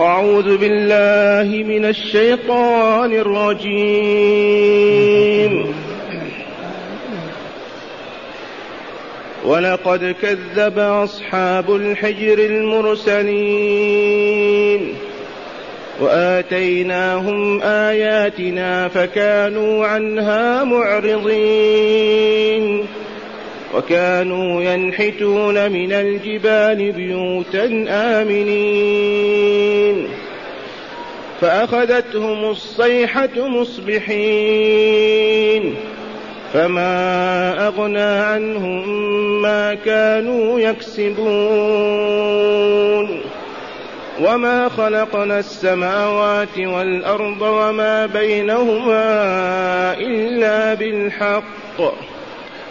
أعوذ بالله من الشيطان الرجيم. ولقد كذب أصحاب الحجر المرسلين. وآتيناهم آياتنا فكانوا عنها معرضين. وكانوا ينحتون من الجبال بيوتا آمنين. فأخذتهم الصيحة مصبحين. فما أغنى عنهم ما كانوا يكسبون. وما خلقنا السماوات والأرض وما بينهما إلا بالحق.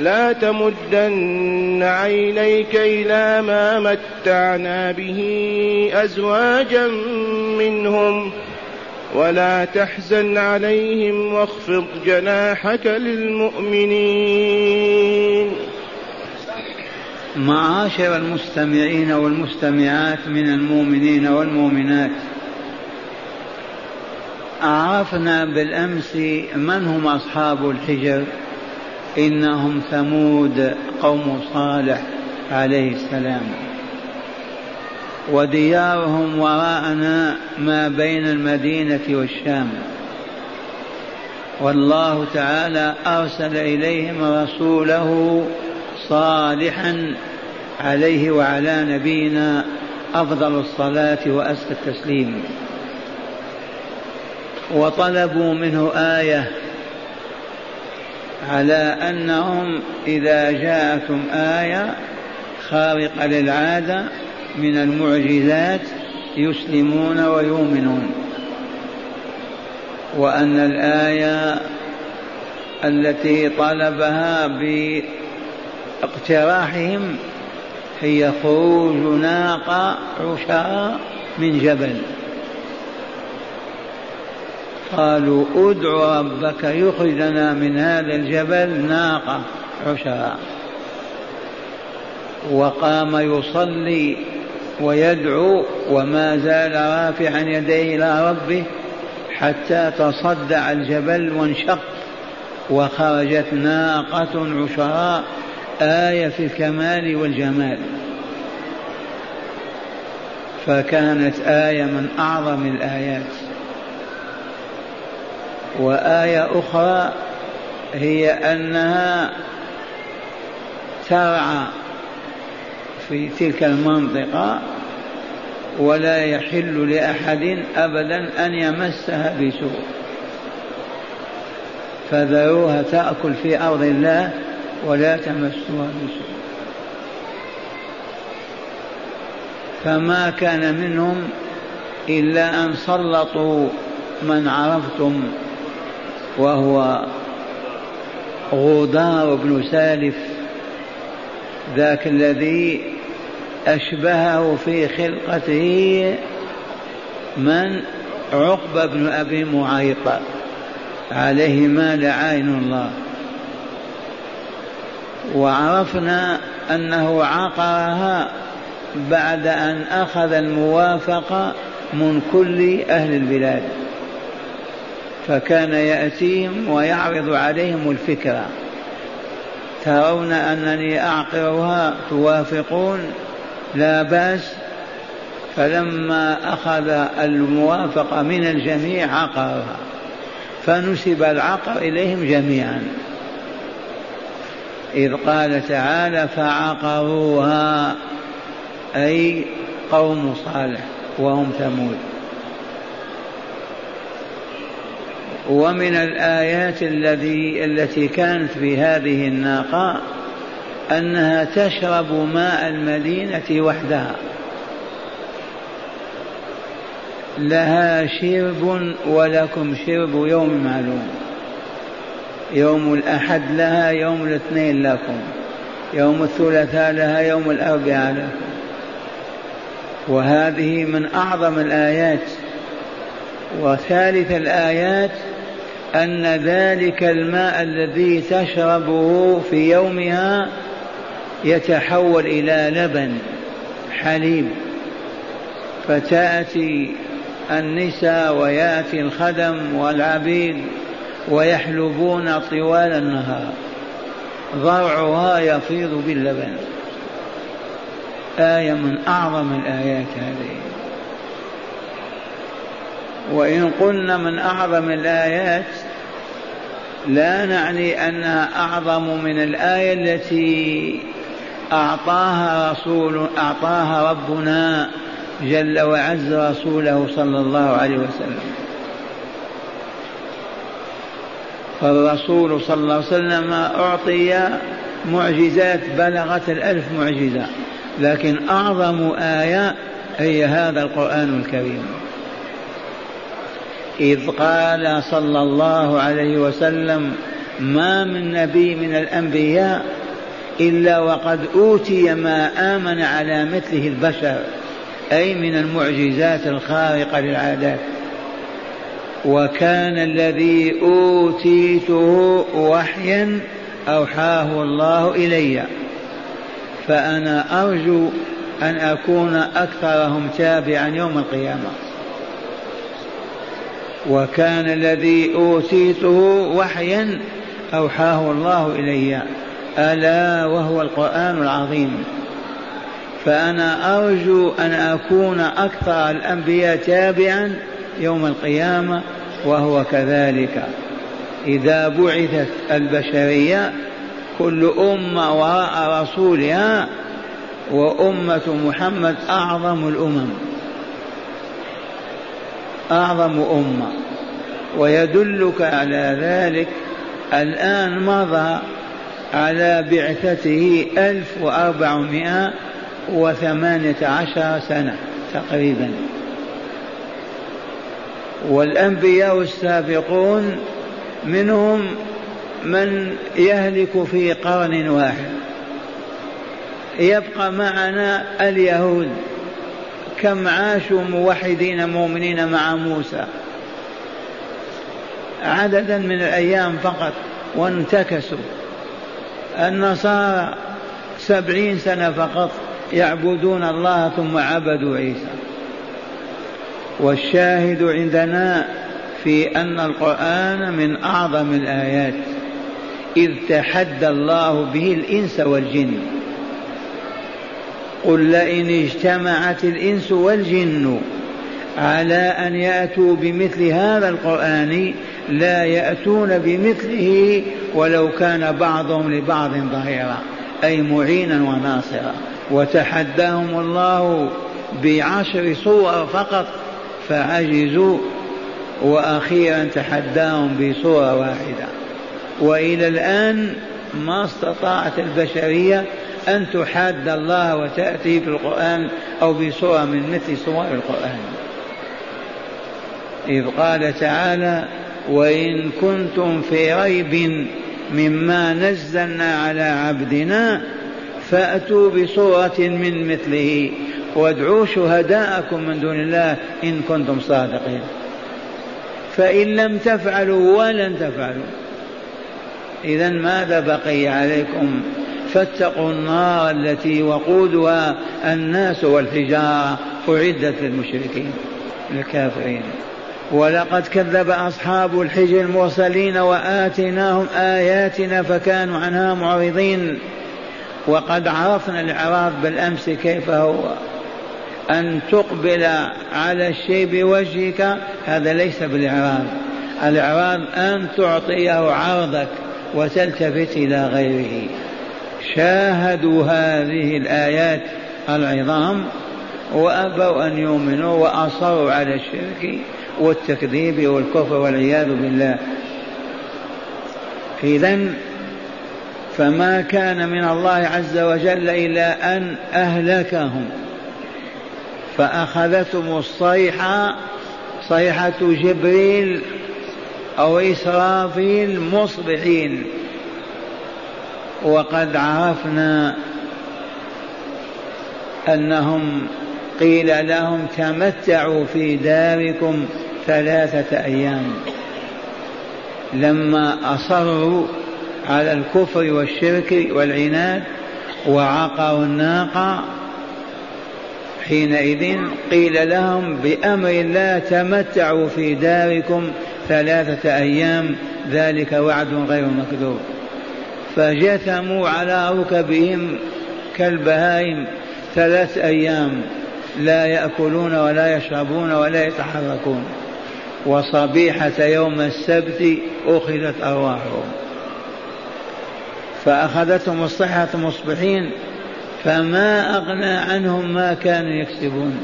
لا تمدن عينيك إلى ما متعنا به أزواجا منهم ولا تحزن عليهم واخفض جناحك للمؤمنين. معاشر المستمعين والمستمعات من المؤمنين والمؤمنات عرفنا بالأمس من هم أصحاب الحجر؟ إنهم ثمود قوم صالح عليه السلام. وديارهم وراءنا ما بين المدينة والشام. والله تعالى أرسل إليهم رسوله صالحا عليه وعلى نبينا أفضل الصلاة وأزكى التسليم. وطلبوا منه آية على أنهم إذا جاءتهم آية خارقة للعادة من المعجزات يسلمون ويؤمنون. وأن الآية التي طلبها باقتراحهم هي خروج ناقة عشاء من جبل. قالوا ادع ربك يخرجنا من هذا الجبل ناقة عشاء وقام يصلي ويدعو وما زال رافعا يديه إلى ربه حتى تصدع الجبل وانشق وخرجت ناقة عشراء آية في الكمال والجمال. فكانت آية من أعظم الآيات. وآية أخرى هي أنها ترعى في تلك المنطقة ولا يحل لأحد أبدا أن يمسها بسوء. فذروها تأكل في أرض الله ولا تمسوها بسوء. فما كان منهم إلا أن سلطوا من عرفتم وهو غودار بن سالف ذاك الذي أشبهه في خلقته من عقبة بن أبي معيط عليهما لعين الله. وعرفنا أنه عقرها بعد أن أخذ الموافقة من كل أهل البلاد. فكان يأتيهم ويعرض عليهم الفكرة. ترون أنني أعقرها توافقون؟ لا بأس. فلما أخذ الموافقة من الجميع عقرها فنسب العقر إليهم جميعا. إذ قال تعالى فعقروها أي قوم صالح وهم ثمود. ومن الآيات الذي التي كانت في هذه الناقة أنها تشرب ماء المدينة وحدها. لها شرب ولكم شرب يوم معلوم. يوم الأحد لها يوم الاثنين لكم. يوم الثلاثاء لها يوم الأربعاء لكم. وهذه من أعظم الآيات. وثالث الآيات أن ذلك الماء الذي تشربه في يومها يتحول إلى لبن حليب. فتأتي النساء ويأتي الخدم والعبيد ويحلبون طوال النهار. ضرعها يفيض باللبن. آية من أعظم الآيات هذه. وإن قلنا من أعظم الآيات لا نعني أنها أعظم من الآية التي أعطاها رسول أعطاها ربنا جل وعز رسوله صلى الله عليه وسلم. فالرسول صلى الله عليه وسلم أعطي معجزات بلغت الألف معجزة لكن أعظم آية هي هذا القرآن الكريم. إذ قال صلى الله عليه وسلم ما من نبي من الأنبياء إلا وقد أوتي ما آمن على مثله البشر أي من المعجزات الخارقة للعادات. وكان الذي أوتيته وحيا أوحاه الله إلي فأنا أرجو أن أكون أكثرهم تابعا يوم القيامة. وكان الذي أوتيته وحيا أوحاه الله إلي. ألا وهو القرآن العظيم. فأنا أرجو أن أكون أكثر الأنبياء تابعا يوم القيامة وهو كذلك. إذا بعثت البشرية كل أمة وراء رسولها وأمة محمد أعظم الأمم. أعظم أمة. ويدلك على ذلك الآن مضى على بعثته ألف وأربعمائة وثمانية عشر سنة تقريبا. والأنبياء السابقون منهم من يهلك في قرن واحد. يبقى معنا اليهود. كم عاشوا موحدين مؤمنين مع موسى؟ عددا من الأيام فقط وانتكسوا. النصارى سبعين سنة فقط يعبدون الله ثم عبدوا عيسى. والشاهد عندنا في أن القرآن من أعظم الآيات إذ تحدى الله به الإنس والجن. قل لئن اجتمعت الإنس والجن على أن يأتوا بمثل هذا القرآن لا يأتون بمثله ولو كان بعضهم لبعض ظهيرا أي معينا وناصرا. وتحداهم الله بعشر صور فقط فعجزوا. وأخيرا تحداهم بصورة واحدة. وإلى الآن ما استطاعت البشرية أن تحاد الله وتأتي في القران أو بصورة من مثل صور القرآن. إذ قال تعالى وإن كنتم في ريب مما نزلنا على عبدنا فأتوا بصورة من مثله وادعوا شهداءكم من دون الله إن كنتم صادقين. فإن لم تفعلوا ولن تفعلوا. إذا ماذا بقي عليكم؟ فاتقوا النار التي وقودها الناس والحجارة أعدت للمشركين الكافرين ولقد كذب أصحاب الحجر المرسلين وآتيناهم آياتنا فكانوا عنها معرضين. وقد عرفنا الإعراض بالأمس كيف هو. أن تقبل على الشيء بوجهك هذا ليس بالإعراض. الإعراض أن تعطيه عرضك وتلتفت إلى غيره. شاهدوا هذه الآيات العظام وأبوا أن يؤمنوا وأصروا على الشرك والتكذيب والكفر والعياذ بالله. إذا فما كان من الله عز وجل إلا أن أهلكهم. فأخذتهم الصيحة صيحة جبريل أو إسرافيل مصبحين. وقد عرفنا أنهم قيل لهم تمتعوا في داركم ثلاثة أيام. لما أصروا على الكفر والشرك والعناد وعقروا الناقة حينئذ قيل لهم بأمر الله تمتعوا في داركم ثلاثة أيام ذلك وعد غير مكذوب. فجثموا على ركبهم كالبهائم ثلاث أيام لا يأكلون ولا يشربون ولا يتحركون. وصبيحة يوم السبت أخذت أرواحهم. فأخذتهم الصحة مصبحين فما أغنى عنهم ما كانوا يكسبون.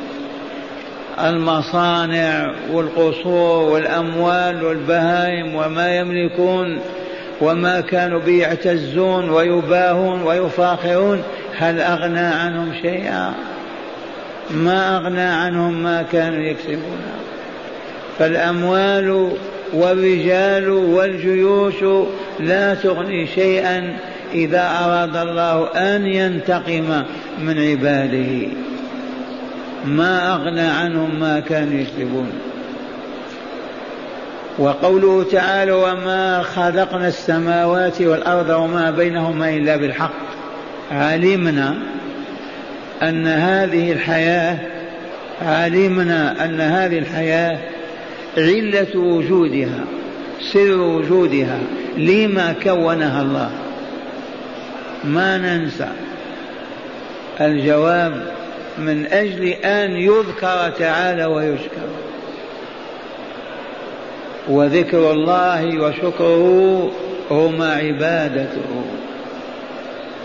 المصانع والقصور والأموال والبهائم وما يملكون وما كانوا به يعتزون ويباهون ويفاخرون هل أغنى عنهم شيئا؟ ما أغنى عنهم ما كانوا يكسبون. فالأموال والرجال والجيوش لا تغني شيئا إذا أراد الله أن ينتقم من عباده. ما أغنى عنهم ما كانوا يكسبون. وقوله تعالى وما خلقنا السماوات والأرض وما بينهما إلا بالحق. علمنا أن هذه الحياة علمنا أن هذه الحياة علة وجودها سر وجودها لما كونها الله. ما ننسى الجواب من أجل أن يذكر تعالى ويشكر. وذكر الله وشكره هما عبادته.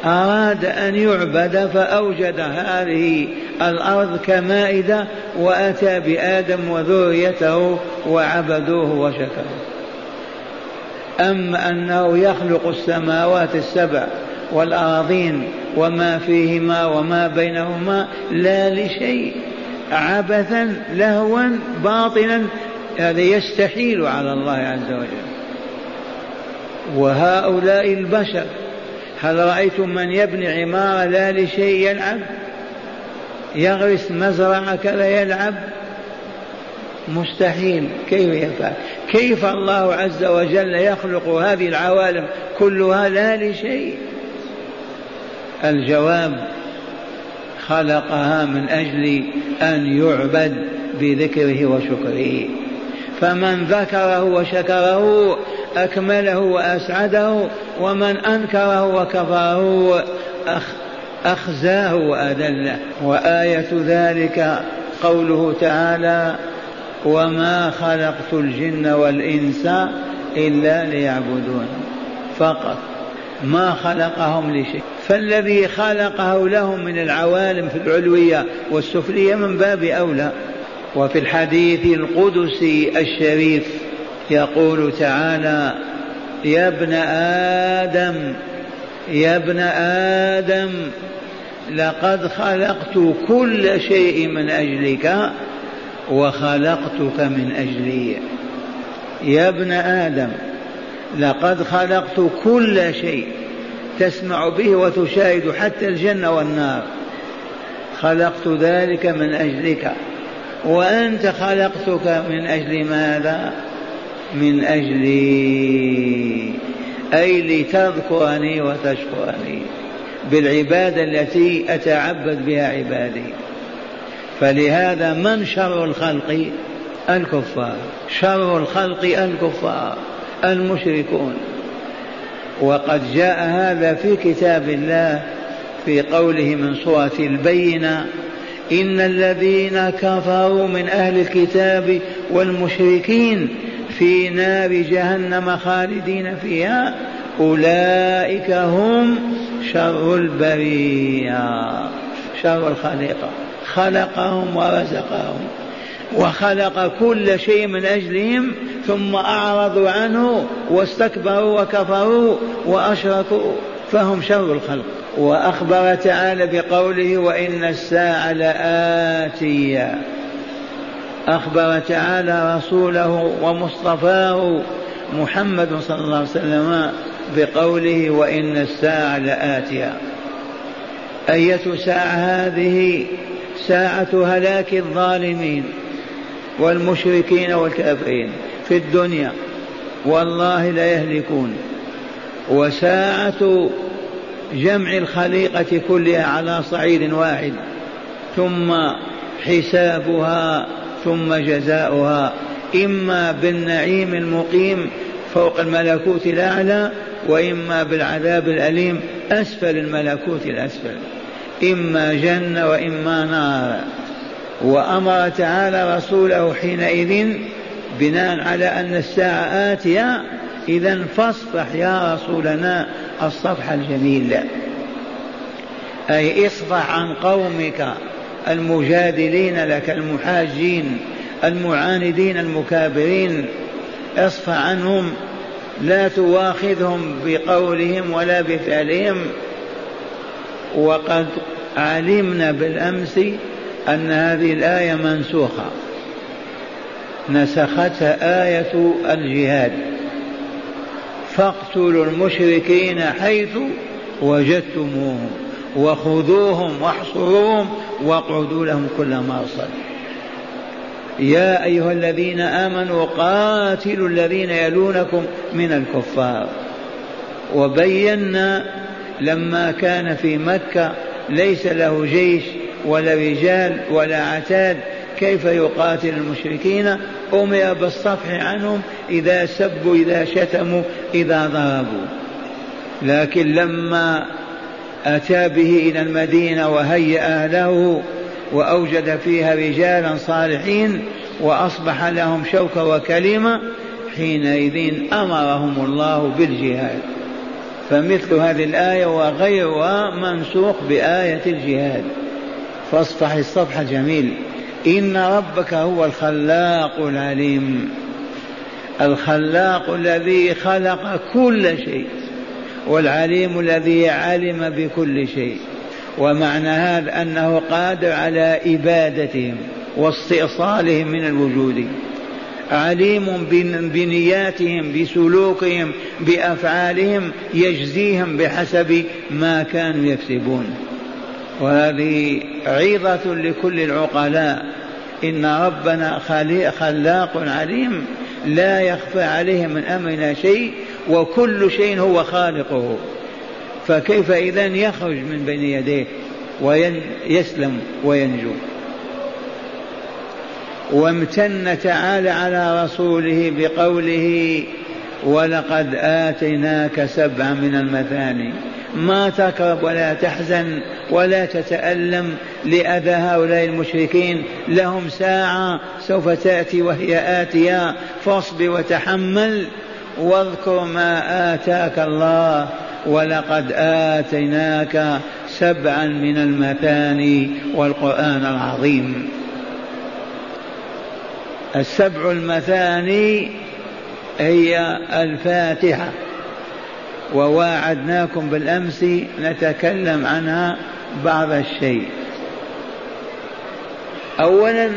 أراد أن يعبد فأوجد هذه الأرض كمائدة وأتى بآدم وذريته وعبدوه وشكروه أما أنه يخلق السماوات السبع والأراضين وما فيهما وما بينهما لا لشيء عبثا لهوا باطلا هذا يستحيل على الله عز وجل. وهؤلاء البشر هل رأيتم من يبني عمارة لا لشيء يلعب؟ يغرس مزرعة كذا يلعب؟ مستحيل. كيف يفعل؟ كيف الله عز وجل يخلق هذه العوالم كلها لا لشيء؟ الجواب خلقها من أجل أن يعبد بذكره وشكره. فمن ذكره وشكره أكمله وأسعده ومن أنكره وكفره أخزاه وأذله. وآية ذلك قوله تعالى وما خلقت الجن والإنس إلا ليعبدون. فقط. ما خلقهم لشيء. فالذي خلقه لهم من العوالم في العلوية والسفلية من باب أولى. وفي الحديث القدسي الشريف يقول تعالى يا ابن آدم يا ابن آدم لقد خلقت كل شيء من أجلك وخلقتك من أجلي. يا ابن آدم لقد خلقت كل شيء تسمع به وتشاهد حتى الجنة والنار. خلقت ذلك من أجلك. وأنت خلقتك من أجل ماذا؟ من أجلي أي لتذكرني وتشكرني بالعبادة التي أتعبد بها عبادي. فلهذا من شر الخلق؟ الكفار. شر الخلق الكفار المشركون. وقد جاء هذا في كتاب الله في قوله من سورة البينة إن الذين كفروا من أهل الكتاب والمشركين في نار جهنم خالدين فيها أولئك هم شر البرية شر الخليقة خلقهم ورزقهم وخلق كل شيء من أجلهم ثم أعرضوا عنه واستكبروا وكفروا وأشركوا. فهم شر الخلق. وأخبر تعالى بقوله وإن الساعة لآتية. أخبر تعالى رسوله ومصطفاه محمد صلى الله عليه وسلم بقوله وإن الساعة لآتية. أية ساعة هذه؟ ساعة هلاك الظالمين والمشركين والكافرين في الدنيا. والله لا وساعة جمع الخليقة كلها على صعيد واحد ثم حسابها ثم جزاؤها. إما بالنعيم المقيم فوق الملكوت الأعلى وإما بالعذاب الأليم أسفل الملكوت الأسفل. إما جنة وإما نار. وأمر تعالى رسوله حينئذ بناء على أن الساعة آتية إذا فاصفح يا رسولنا الصفح الجميل. أي اصفح عن قومك المجادلين لك المحاجين المعاندين المكابرين. اصفح عنهم لا تواخذهم بقولهم ولا بفعلهم. وقد علمنا بالأمس أن هذه الآية منسوخة. نسختها آية الجهاد. فاقتلوا المشركين حيث وجدتموهم وخذوهم واحصروهم واقعدوا لهم كل مرصد يا أيها الذين آمنوا قاتلوا الذين يلونكم من الكفار. وبينا لما كان في مكة ليس له جيش ولا رجال ولا عتاد كيف يقاتل المشركين؟ أمر بالصفح عنهم إذا سبوا إذا شتموا إذا ضربوا. لكن لما أتى به إلى المدينة وهيأ له وأوجد فيها رجالا صالحين وأصبح لهم شوكة وكلمة حينئذ أمرهم الله بالجهاد. فمثل هذه الآية وغيرها منسوخ بآية الجهاد. فاصفح الصفح جميل. إن ربك هو الخلاق العليم. الخلاق الذي خلق كل شيء والعليم الذي علم بكل شيء. ومعنى هذا أنه قادر على إبادتهم واستئصالهم من الوجود. عليم بنياتهم بسلوكهم بأفعالهم يجزيهم بحسب ما كانوا يكسبون. وهذه عظة لكل العقلاء. إن ربنا خلاق عليم لا يخفى عليه من أمرنا شيء وكل شيء هو خالقه. فكيف إذا يخرج من بين يديه ويسلم وينجو. وامتن تعالى على رسوله بقوله ولقد آتيناك سبعا من المثاني ما تكرب ولا تحزن ولا تتألم لأذى هؤلاء المشركين. لهم ساعة سوف تأتي وهي آتية. فاصبر وتحمل واذكر ما آتاك الله ولقد آتيناك سبعا من المثاني والقرآن العظيم. السبع المثاني هي الفاتحة. وواعدناكم بالأمس نتكلم عنها بعض الشيء. أولا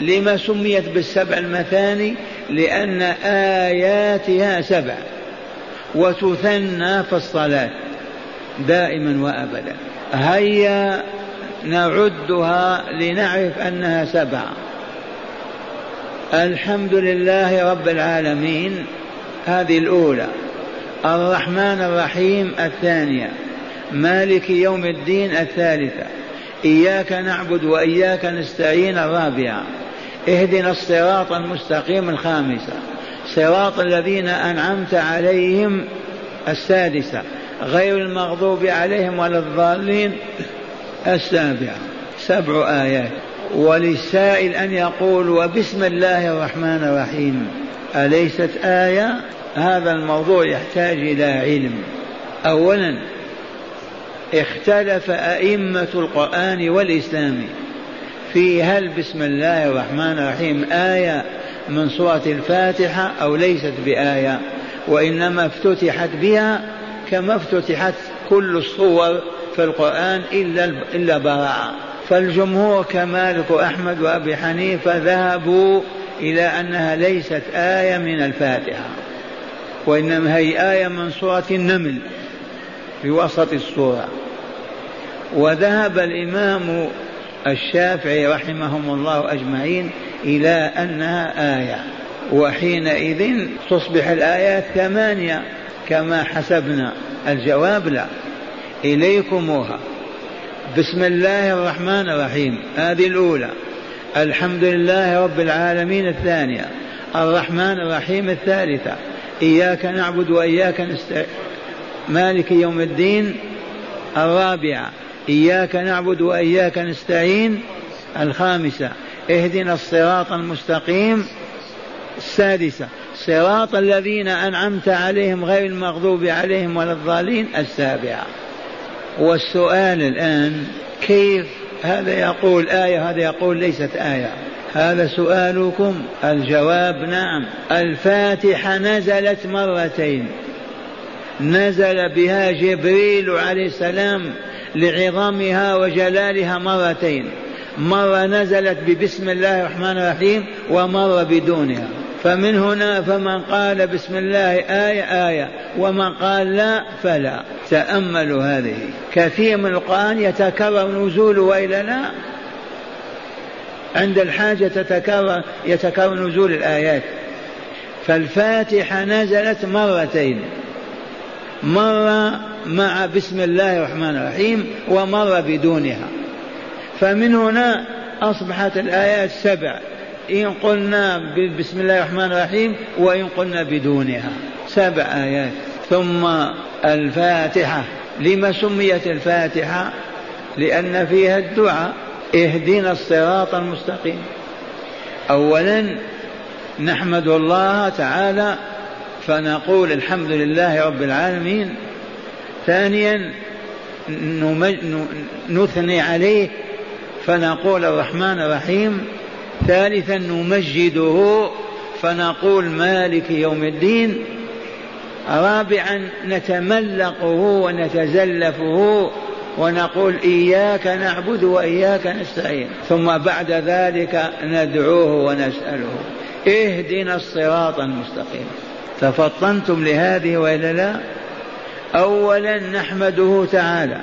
لما سميت بالسبع المثاني لأن آياتها سبع وتثنى في الصلاة دائما وأبدا. هيا نعدها لنعرف أنها سبعة الحمد لله رب العالمين هذه الأولى. الرحمن الرحيم الثانية. مالك يوم الدين الثالثة. إياك نعبد وإياك نستعين الرابعة. اهدنا الصراط المستقيم الخامسة. صراط الذين أنعمت عليهم السادسة. غير المغضوب عليهم ولا الضالين السابعة. سبع آيات. وللسائل أن يقول وبسم الله الرحمن الرحيم. أليست آية؟ هذا الموضوع يحتاج إلى علم. أولا اختلف أئمة القرآن والإسلام في هل بسم الله الرحمن الرحيم آية من سورة الفاتحة أو ليست بآية وإنما افتتحت بها كما افتتحت كل الصور في القرآن إلا إلا براءة. فالجمهور كمالك أحمد وأبي حنيفة ذهبوا إلى أنها ليست آية من الفاتحة. وإنما هي آية من سورة النمل في وسط السورة. وذهب الإمام الشافعي رحمهم الله أجمعين إلى أنها آية وحينئذ تصبح الآيات ثمانية كما حسبنا. الجواب لا. إليكموها. بسم الله الرحمن الرحيم. هذه الأولى. الحمد لله رب العالمين الثانية. الرحمن الرحيم الثالثة. إياك نعبد وإياك نستعين مالك يوم الدين الرابعة إياك نعبد وإياك نستعين. الخامسة. اهدنا الصراط المستقيم. السادسة. صراط الذين أنعمت عليهم غير المغضوب عليهم ولا الضالين. السابعة والسؤال الآن كيف هذا يقول آية هذا يقول ليست آية. هذا سؤالكم. الجواب نعم. الفاتحة نزلت مرتين. نزل بها جبريل عليه السلام لعظمها وجلالها مرتين. مرة نزلت ببسم الله الرحمن الرحيم ومرة بدونها. فمن هنا فمن قال بسم الله آية آية ومن قال لا فلا. تأملوا هذه. كثير من القرآن يتكرر نزوله وإلا لا؟ عند الحاجة تتكرر يتكرر نزول الآيات. فالفاتحة نزلت مرتين. مرة مع بسم الله الرحمن الرحيم ومرة بدونها. فمن هنا أصبحت الآيات سبع. إن قلنا بسم الله الرحمن الرحيم وإن قلنا بدونها. سبع آيات. ثم الفاتحة. لما سميت الفاتحة؟ لأن فيها الدعاء. اهدنا الصراط المستقيم. أولا نحمد الله تعالى فنقول الحمد لله رب العالمين. ثانيا نثني عليه فنقول الرحمن الرحيم. ثالثا نمجده فنقول مالك يوم الدين. رابعا نتملقه ونتزلفه ونقول إياك نعبد وإياك نستعين ثم بعد ذلك ندعوه ونسأله. اهدنا الصراط المستقيم. تفطنتم لهذه وإلا لا؟ أولا نحمده تعالى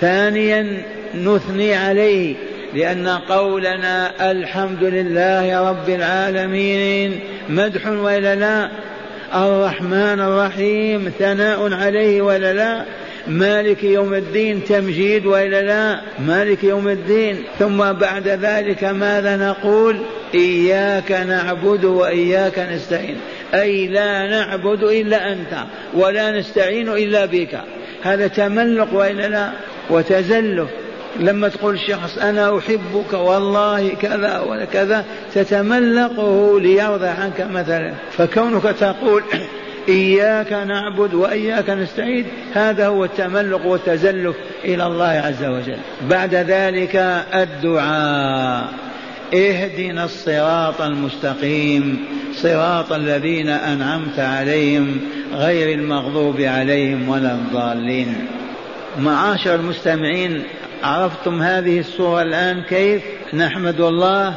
ثانيا نثني عليه لأن قولنا الحمد لله رب العالمين مدح ولا لا؟ الرحمن الرحيم ثناء عليه ولا لا؟ مالك يوم الدين تمجيد وإلا لا؟ مالك يوم الدين. ثم بعد ذلك ماذا نقول؟ إياك نعبد وإياك نستعين. أي لا نعبد إلا أنت ولا نستعين إلا بك. هذا تملق وإلا لا؟ وتزلف. لما تقول الشخص أنا أحبك والله كذا وكذا تتملقه ليرضى عنك مثلا. فكونك تقول إياك نعبد وإياك نستعين. هذا هو التملق والتزلف إلى الله عز وجل. بعد ذلك الدعاء. اهدنا الصراط المستقيم. صراط الذين أنعمت عليهم غير المغضوب عليهم ولا الضالين. معاشر المستمعين عرفتم هذه الصورة الآن كيف؟ نحمد الله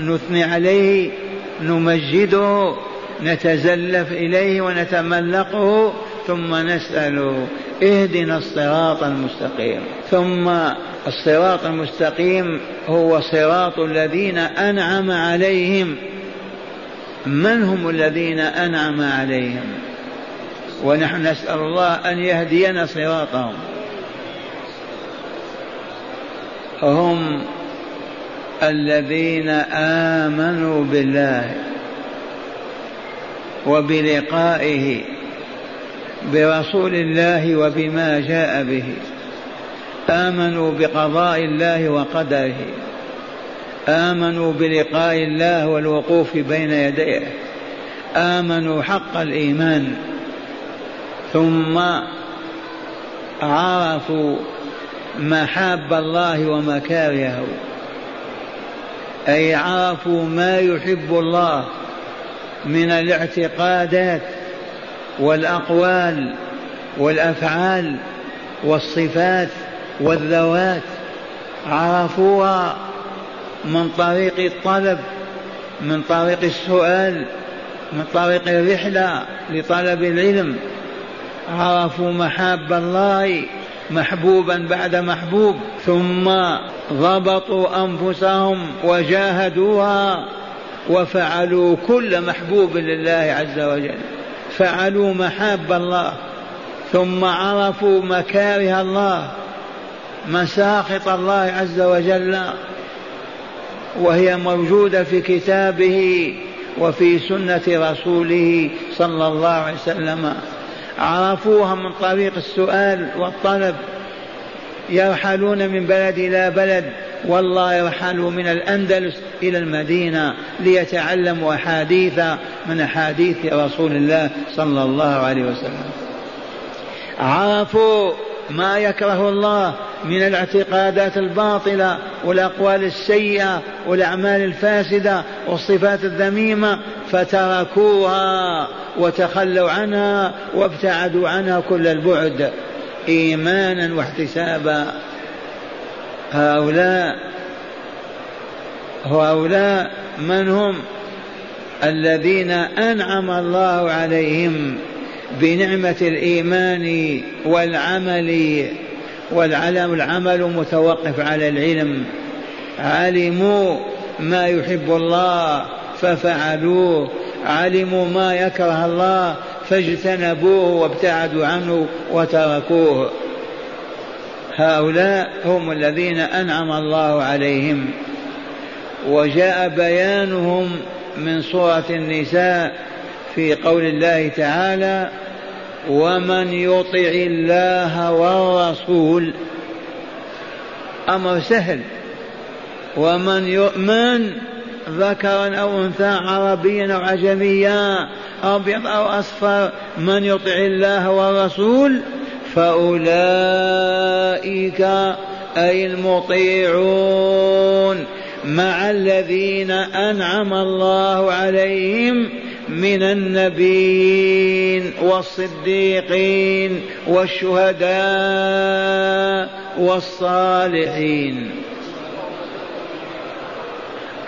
نثني عليه نمجده نتزلف إليه ونتملقه ثم نسأله اهدنا الصراط المستقيم. ثم الصراط المستقيم هو صراط الذين أنعم عليهم. من هم الذين أنعم عليهم؟ ونحن نسأل الله أن يهدينا صراطهم. هم الذين آمنوا بالله. وبلقائه برسول الله وبما جاء به. آمنوا بقضاء الله وقدره. آمنوا بلقاء الله والوقوف بين يديه. آمنوا حق الإيمان. ثم عرفوا محاب الله ومكارهه. أي عرفوا ما يحب الله من الاعتقادات والأقوال والأفعال والصفات والذوات عرفوها من طريق الطلب من طريق السؤال من طريق الرحلة لطلب العلم. عرفوا محاب الله محبوبا بعد محبوب ثم ضبطوا أنفسهم وجاهدوها. وفعلوا كل محبوب لله عز وجل. فعلوا محاب الله ثم عرفوا مكاره الله مساخط الله عز وجل وهي موجودة في كتابه وفي سنة رسوله صلى الله عليه وسلم. عرفوها من طريق السؤال والطلب. يرحلون من بلد إلى بلد. والله يرحلوا من الأندلس إلى المدينة ليتعلموا أحاديث من أحاديث رسول الله صلى الله عليه وسلم. عرفوا ما يكره الله من الاعتقادات الباطلة والأقوال السيئة والأعمال الفاسدة والصفات الذميمة فتركوها وتخلوا عنها وابتعدوا عنها كل البعد إيمانا واحتسابا. هؤلاء هؤلاء من هم الذين أنعم الله عليهم بنعمة الإيمان والعمل والعلم العمل متوقف على العلم. علموا ما يحب الله ففعلوه. علموا ما يكره الله فاجتنبوه وابتعدوا عنه وتركوه. هؤلاء هم الذين أنعم الله عليهم. وجاء بيانهم من سورة النساء في قول الله تعالى ومن يطع الله والرسول. أمر سهل. ومن يؤمن ذكرا أو انثى عربيا أو عجميا ابيض أو اصفر من يطع الله والرسول فأولئك أي المطيعون مع الذين أنعم الله عليهم من النبيين والصديقين والشهداء والصالحين.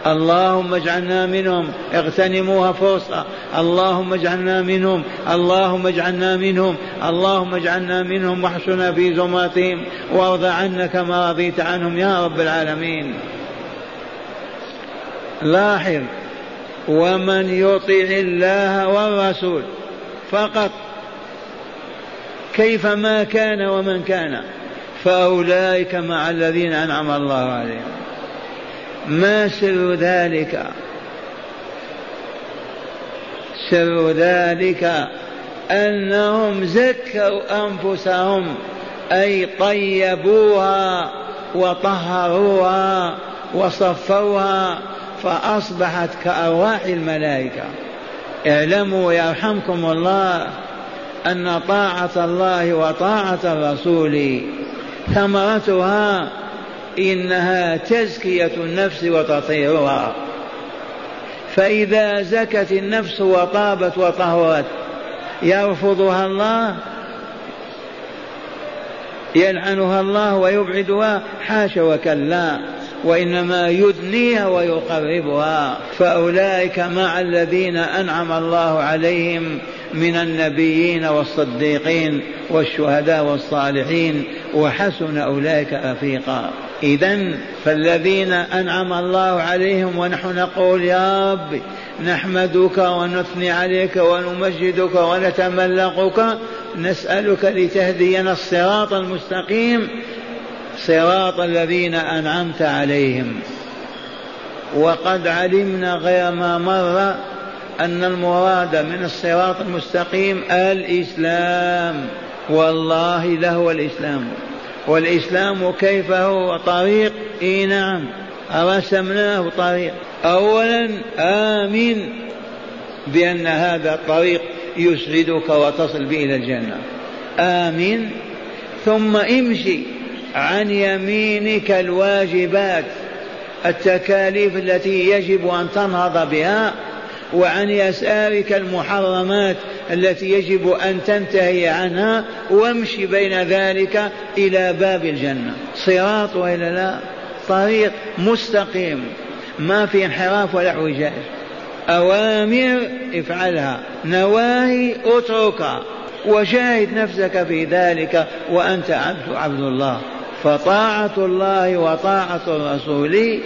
اللهم اجعلنا منهم. اغتنموها فرصة. اللهم اجعلنا منهم. اللهم اجعلنا منهم. اللهم اجعلنا منهم. واحشنا في زمرتهم. وارض عنا كما رضيت عنهم يا رب العالمين. لاحظ. ومن يطع الله والرسول فقط. كيف ما كان ومن كان. فأولئك مع الذين أنعم الله عليهم. ما سر ذلك؟ سر ذلك أنهم زكوا أنفسهم أي طيبوها وطهروها وصفوها فأصبحت كأرواح الملائكة. اعلموا يرحمكم الله أن طاعة الله وطاعة الرسول ثمرتها إنها تزكية النفس وتطهيرها. فإذا زكت النفس وطابت وطهرت يرفضها الله يلعنها الله ويبعدها حاشا وكلا وإنما يدنيها ويقربها. فأولئك مع الذين أنعم الله عليهم من النبيين والصديقين والشهداء والصالحين وحسن أولئك رفيقا. إذا فالذين أنعم الله عليهم ونحن نقول يا رب نحمدك ونثني عليك ونمجدك ونتملقك نسألك لتهدينا الصراط المستقيم صراط الذين أنعمت عليهم. وقد علمنا غير ما مر أن المراد من الصراط المستقيم الإسلام. والله لهو الإسلام. والإسلام كيف هو طريق؟ إي نعم. رسمناه طريق. أولا آمن بأن هذا الطريق يسعدك وتصل به إلى الجنة. آمن. ثم امشي عن يمينك الواجبات التكاليف التي يجب أن تنهض بها وعن يسارك المحرمات التي يجب أن تنتهي عنها وامشي بين ذلك إلى باب الجنة. صراط وإلا لا؟ طريق مستقيم. ما في انحراف ولا اعوجاج أوامر افعلها. نواهي اتركها. وشاهد نفسك في ذلك وأنت عبد عبد الله. فطاعة الله وطاعة الرسول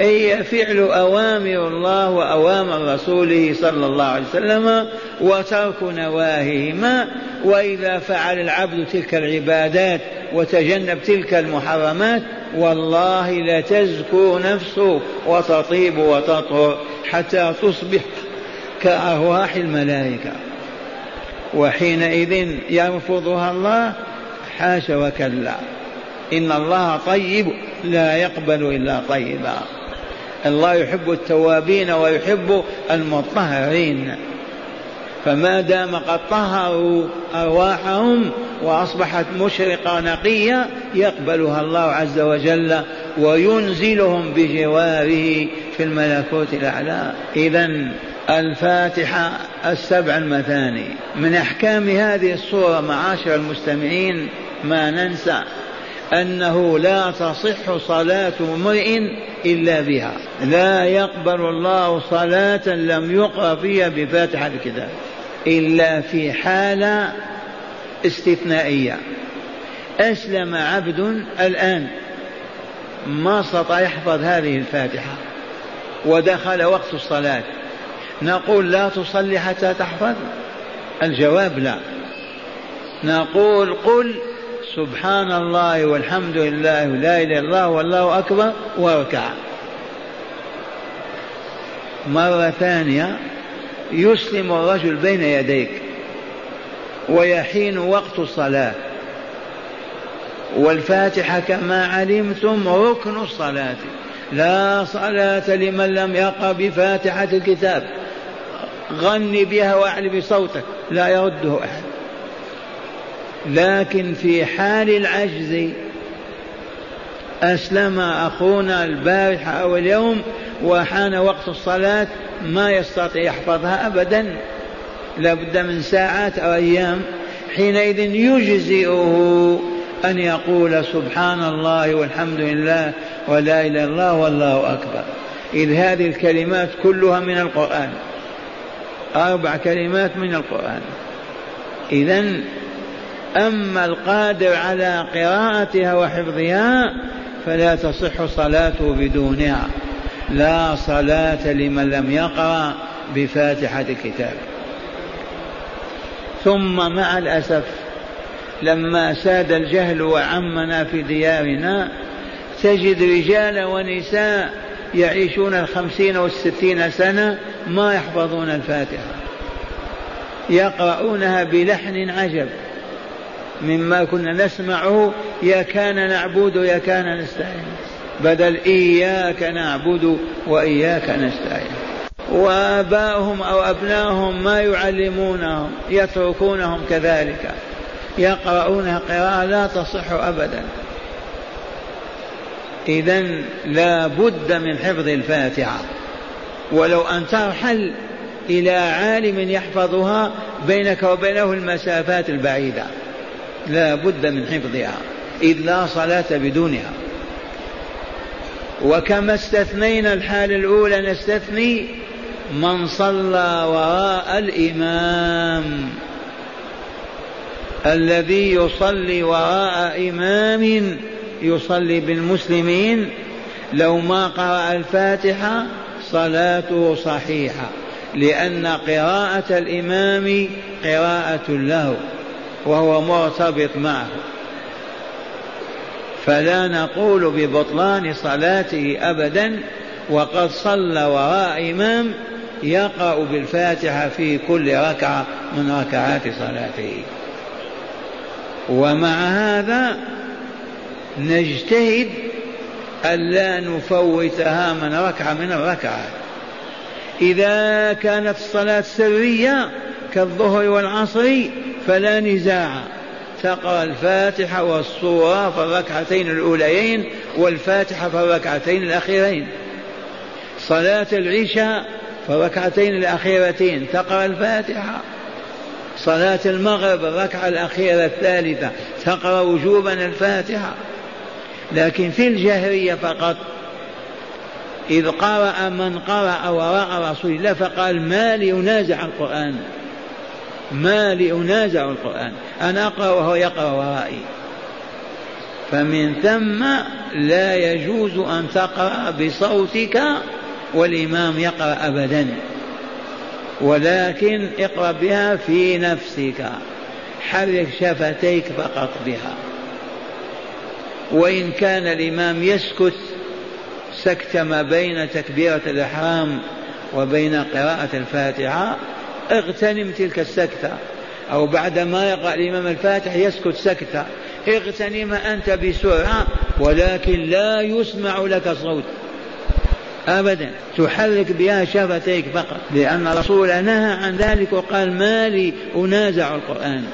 أي فعل أوامر الله وأوامر رسوله صلى الله عليه وسلم وترك نواهيهما وإذا فعل العبد تلك العبادات وتجنب تلك المحرمات والله لتزكو نفسه وتطيب وتطهر حتى تصبح كأرواح الملائكة. وحينئذ يرفضها الله حاش وكلا. إن الله طيب لا يقبل إلا طيبا. الله يحب التوابين ويحب المطهرين. فما دام قد طهروا أرواحهم وأصبحت مشرقة نقية يقبلها الله عز وجل وينزلهم بجواره في الملكوت الأعلى. إذا الفاتحة السبع المثاني. من أحكام هذه الصورة معاشر المستمعين ما ننسى أنه لا تصح صلاة امرئ إلا بها. لا يقبل الله صلاة لم يقرأ فيها بفاتحة الكتاب. إلا في حالة استثنائية. أسلم عبد الآن. ما استطاع يحفظ هذه الفاتحة. ودخل وقت الصلاة. نقول لا تصلي حتى تحفظ؟ الجواب لا. نقول قل سبحان الله والحمد لله لا اله الا الله والله أكبر واركع مرة ثانية يسلم الرجل بين يديك ويحين وقت الصلاة. والفاتحة كما علمتم ركن الصلاة. لا صلاة لمن لم يقرأ بفاتحة الكتاب. غني بها واعل بصوتك. لا يرده أحد. لكن في حال العجز أسلم أخونا البارحة أو اليوم وحان وقت الصلاة ما يستطيع يحفظها أبدا. لابد من ساعات أو أيام حينئذ يجزئه أن يقول سبحان الله والحمد لله ولا إله إلا الله والله أكبر. إذ هذه الكلمات كلها من القرآن. أربع كلمات من القرآن. إذا أما القادر على قراءتها وحفظها فلا تصح صلاته بدونها. لا صلاة لمن لم يقرأ بفاتحة الكتاب. ثم مع الأسف لما ساد الجهل وعمنا في ديارنا تجد رجال ونساء يعيشون الخمسين والستين سنة ما يحفظون الفاتحة. يقرؤونها بلحن عجب. مما كنا نسمعه يا كان نعبد يا كان نستعين. بدل إياك نعبد وإياك نستعين. وآباؤهم أو أبناؤهم ما يعلمونهم يتركونهم كذلك. يقرؤونها قراءة لا تصح أبدا. إذا لا بد من حفظ الفاتحة. ولو أن ترحل إلى عالم يحفظها بينك وبينه المسافات البعيدة. لا بد من حفظها إذ لا صلاة بدونها. وكما استثنينا الحالة الأولى نستثني من صلى وراء الإمام. الذي يصلي وراء إمام يصلي بالمسلمين. لو ما قرأ الفاتحة صلاته صحيحة لأن قراءة الإمام قراءة له. وهو مرتبط معه. فلا نقول ببطلان صلاته ابدا وقد صلى وراء إمام يقرأ بالفاتحة في كل ركعة من ركعات صلاته. ومع هذا نجتهد ألا نفوتها من ركعة من الركعات إذا كانت الصلاة سرية كالظهر والعصر فلا نزاع. تقرأ الفاتحة والصورة في الركعتين الأوليين والفاتحة في الركعتين الأخيرين. صلاة العشاء في الركعتين الأخيرتين. تقرأ الفاتحة صلاة المغرب الركعة الأخيرة الثالثة. تقرأ وجوبا الفاتحة. لكن في الجهرية فقط. إذ قرأ من قرأ وراء رسول الله فقال ما لي أنازع القرآن؟ ما لي أنازع القرآن. أنا أقرأ وهو يقرأ ورائي. فمن ثم لا يجوز أن تقرأ بصوتك والإمام يقرأ أبدا. ولكن اقرأ بها في نفسك. حرك شفتيك فقط بها. وإن كان الإمام يسكت سكت ما بين تكبيرة الإحرام وبين قراءة الفاتحة اغتنم تلك السكتة. أو بعد ما يقرأ الإمام الفاتح يسكت سكتة. اغتنم أنت بسرعة ولكن لا يسمع لك صوت. أبدا. تحرك بها شفتيك فقط. لأن الرسول نهى عن ذلك وقال ما لي أنازع القرآن.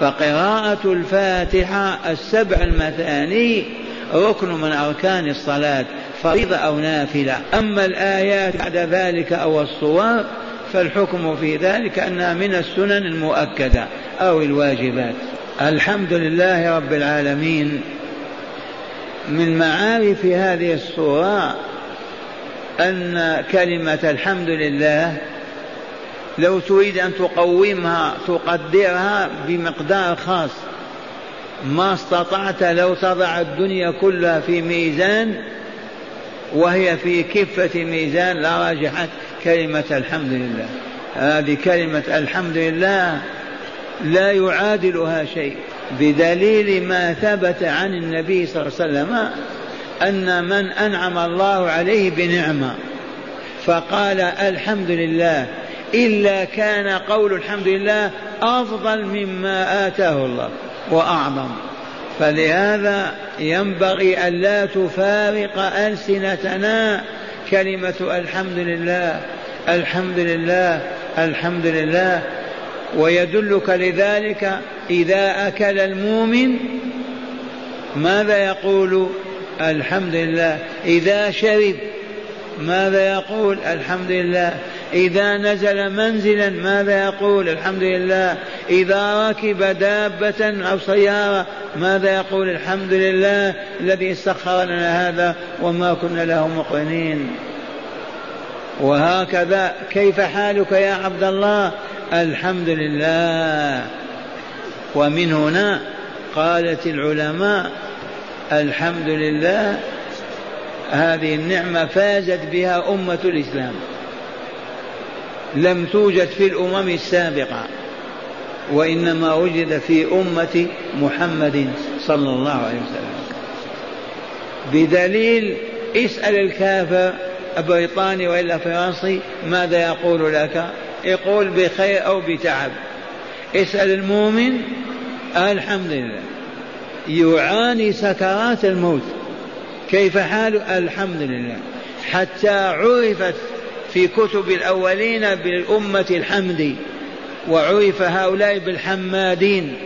فقراءة الفاتحة السبع المثاني ركن من أركان الصلاة فريضة أو نافلة. أما الآيات بعد ذلك أو الصور فالحكم في ذلك أنها من السنن المؤكدة أو الواجبات. الحمد لله رب العالمين. من معارف هذه الصورة أن كلمة الحمد لله لو تريد أن تقومها تقدرها بمقدار خاص. ما استطعت لو تضع الدنيا كلها في ميزان وهي في كفة ميزان لراجحت كلمة الحمد لله. هذه كلمة الحمد لله لا يعادلها شيء بدليل ما ثبت عن النبي صلى الله عليه وسلم أن من أنعم الله عليه بنعمة. فقال الحمد لله إلا كان قول الحمد لله أفضل مما آتاه الله وأعظم. فلهذا ينبغي ألا تفارق ألسنتنا كلمة الحمد لله الحمد لله الحمد لله. ويدلك لذلك إذا أكل المؤمن ماذا يقول؟ الحمد لله. إذا شرب ماذا يقول؟ الحمد لله. إذا نزل منزلا ماذا يقول؟ الحمد لله. إذا ركب دابة أو سيارة ماذا يقول؟ الحمد لله الذي سخر لنا هذا وما كنا له مقرنين. وهكذا كيف حالك يا عبد الله؟ الحمد لله. ومن هنا قالت العلماء الحمد لله هذه النعمة فازت بها أمة الإسلام. لم توجد في الأمم السابقة وإنما وجد في أمة محمد صلى الله عليه وسلم. بدليل اسأل الكافر بريطاني وإلا فرنسي ماذا يقول لك؟ يقول بخير أو بتعب. اسأل المؤمن الحمد لله. يعاني سكرات الموت. كيف حاله الحمد لله. حتى عرفت في كتب الأولين بالأمة الحمد وعرف هؤلاء بالحمادين.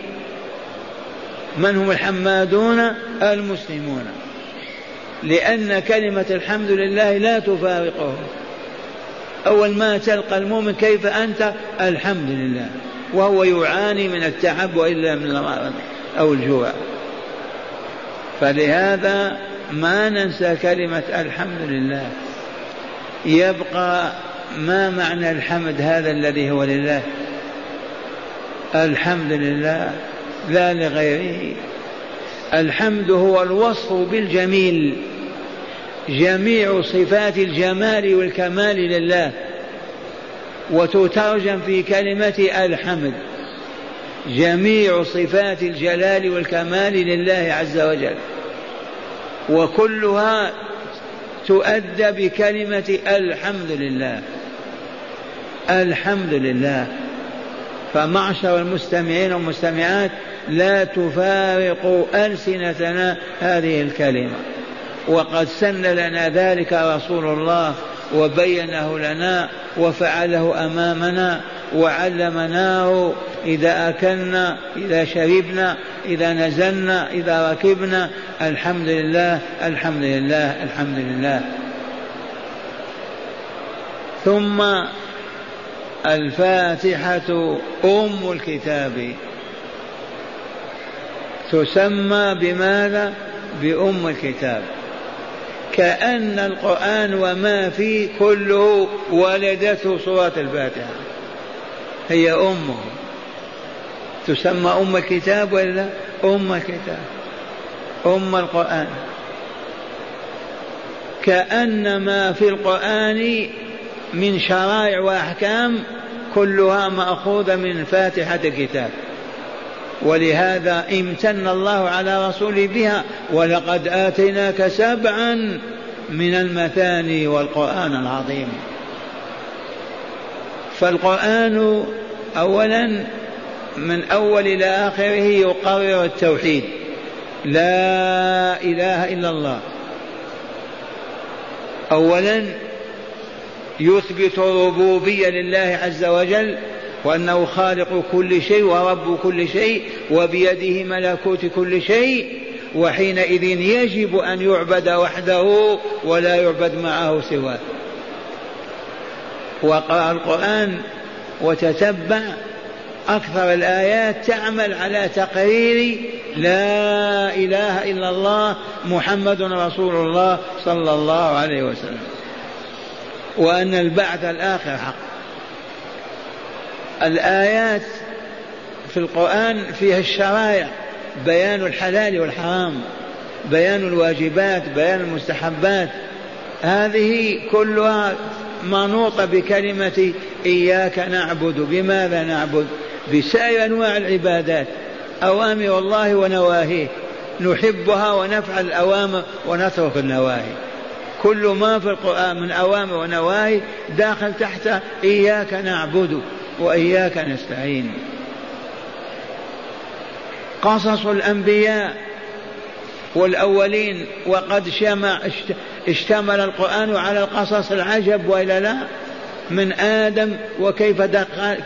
من هم الحمادون؟ المسلمون. لأن كلمة الحمد لله لا تفارقه أول ما تلقى المؤمن كيف أنت؟ الحمد لله. وهو يعاني من التعب وإلا من المرض أو الجوع. فلهذا ما ننسى كلمة الحمد لله. يبقى ما معنى الحمد هذا الذي هو لله؟ الحمد لله لا لغيره. الحمد هو الوصف بالجميل جميع صفات الجمال والكمال لله. وتترجم في كلمة الحمد جميع صفات الجلال والكمال لله عز وجل. وكلها تؤدى بكلمة الحمد لله. الحمد لله. فمعشر المستمعين والمستمعات لا تفارقوا ألسنتنا هذه الكلمة. وقد سن لنا ذلك رسول الله وبينه لنا وفعله أمامنا وعلمناه إذا أكلنا إذا شربنا إذا نزلنا إذا ركبنا. الحمد لله الحمد لله الحمد لله. ثم الفاتحة أم الكتاب. تسمى بماذا؟ بأم الكتاب. كأن القرآن وما فيه كله ولدته سورة الفاتحة. هي أمه. تسمى أم الكتاب ولا أم الكتاب. أم القرآن. كأن ما في القرآن من شرائع وأحكام كلها مأخوذة من فاتحة الكتاب. ولهذا امتن الله على رسوله بها ولقد آتيناك سبعا من المثاني والقرآن العظيم. فالقرآن أولا من أول إلى آخره يقرر التوحيد. لا إله إلا الله. أولا يثبت الربوبية لله عز وجل وأنه خالق كل شيء ورب كل شيء وبيده ملكوت كل شيء وحينئذ يجب أن يعبد وحده ولا يعبد معه سواه. وقرأ القرآن وتتبع أكثر الآيات تعمل على تقرير لا إله إلا الله محمد رسول الله صلى الله عليه وسلم. وأن البعث الآخر حق. الآيات في القرآن فيها الشرائع بيان الحلال والحرام بيان الواجبات بيان المستحبات. هذه كلها منوطة بكلمة إياك نعبد بماذا نعبد؟ بسائر أنواع العبادات أوامر الله ونواهيه. نحبها ونفعل الأوامر ونترك النواهي. كل ما في القرآن من أوامر ونواهي داخل تحت إياك نعبد وإياك نستعين. قصص الأنبياء والأولين وقد شمع اشتمل القرآن على القصص العجب وإلا لا؟ من آدم وكيف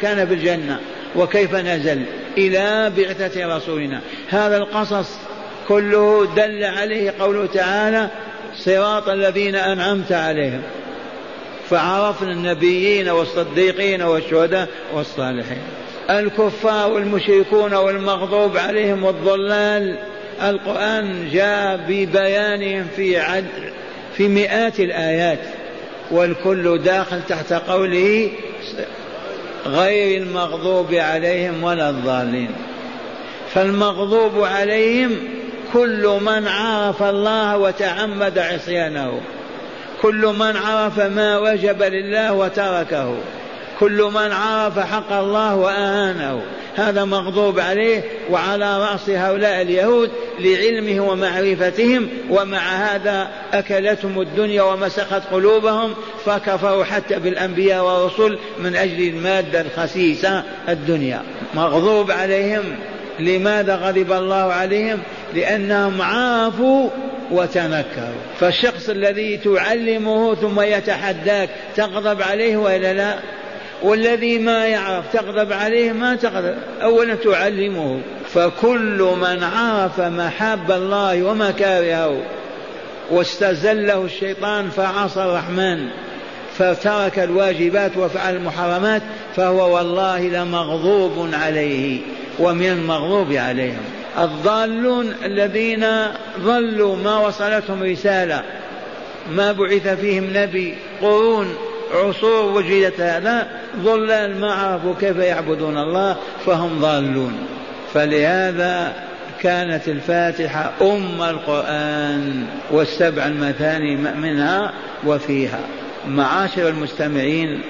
كان في الجنة وكيف نزل إلى بعثة رسولنا. هذا القصص كله دل عليه قوله تعالى صراط الذين أنعمت عليهم. فعرفنا النبيين والصديقين والشهداء والصالحين. الكفار والمشركون والمغضوب عليهم والضلال القرآن جاء ببيانهم في عد في مئات الآيات والكل داخل تحت قوله غير المغضوب عليهم ولا الضالين. فالمغضوب عليهم كل من عرف الله وتعمد عصيانه. كل من عرف ما وجب لله وتركه. كل من عرف حق الله وأهانه. هذا مغضوب عليه وعلى رأس هؤلاء اليهود لعلمه ومعرفتهم ومع هذا أكلتهم الدنيا ومسخت قلوبهم فكفروا حتى بالأنبياء والرسل من أجل المادة الخسيسة الدنيا. مغضوب عليهم. لماذا غضب الله عليهم؟ لأنهم عرفوا وتنكروا فالشخص الذي تعلمه ثم يتحداك تغضب عليه وإلا لا؟ والذي ما يعرف تغضب عليه ما تغضب. اولا تعلمه. فكل من عرف محاب الله ومكارهه واستزله الشيطان فعصى الرحمن فترك الواجبات وفعل المحرمات فهو والله لمغضوب عليه ومن المغضوب عليهم. الضالون الذين ضلوا ما وصلتهم رسالة ما بعث فيهم نبي قرون عصور وجدت هذا ضلال ما عرفوا كيف يعبدون الله فهم ضالون. فلهذا كانت الفاتحة أم القرآن والسبع المثاني منها وفيها. معاشر المستمعين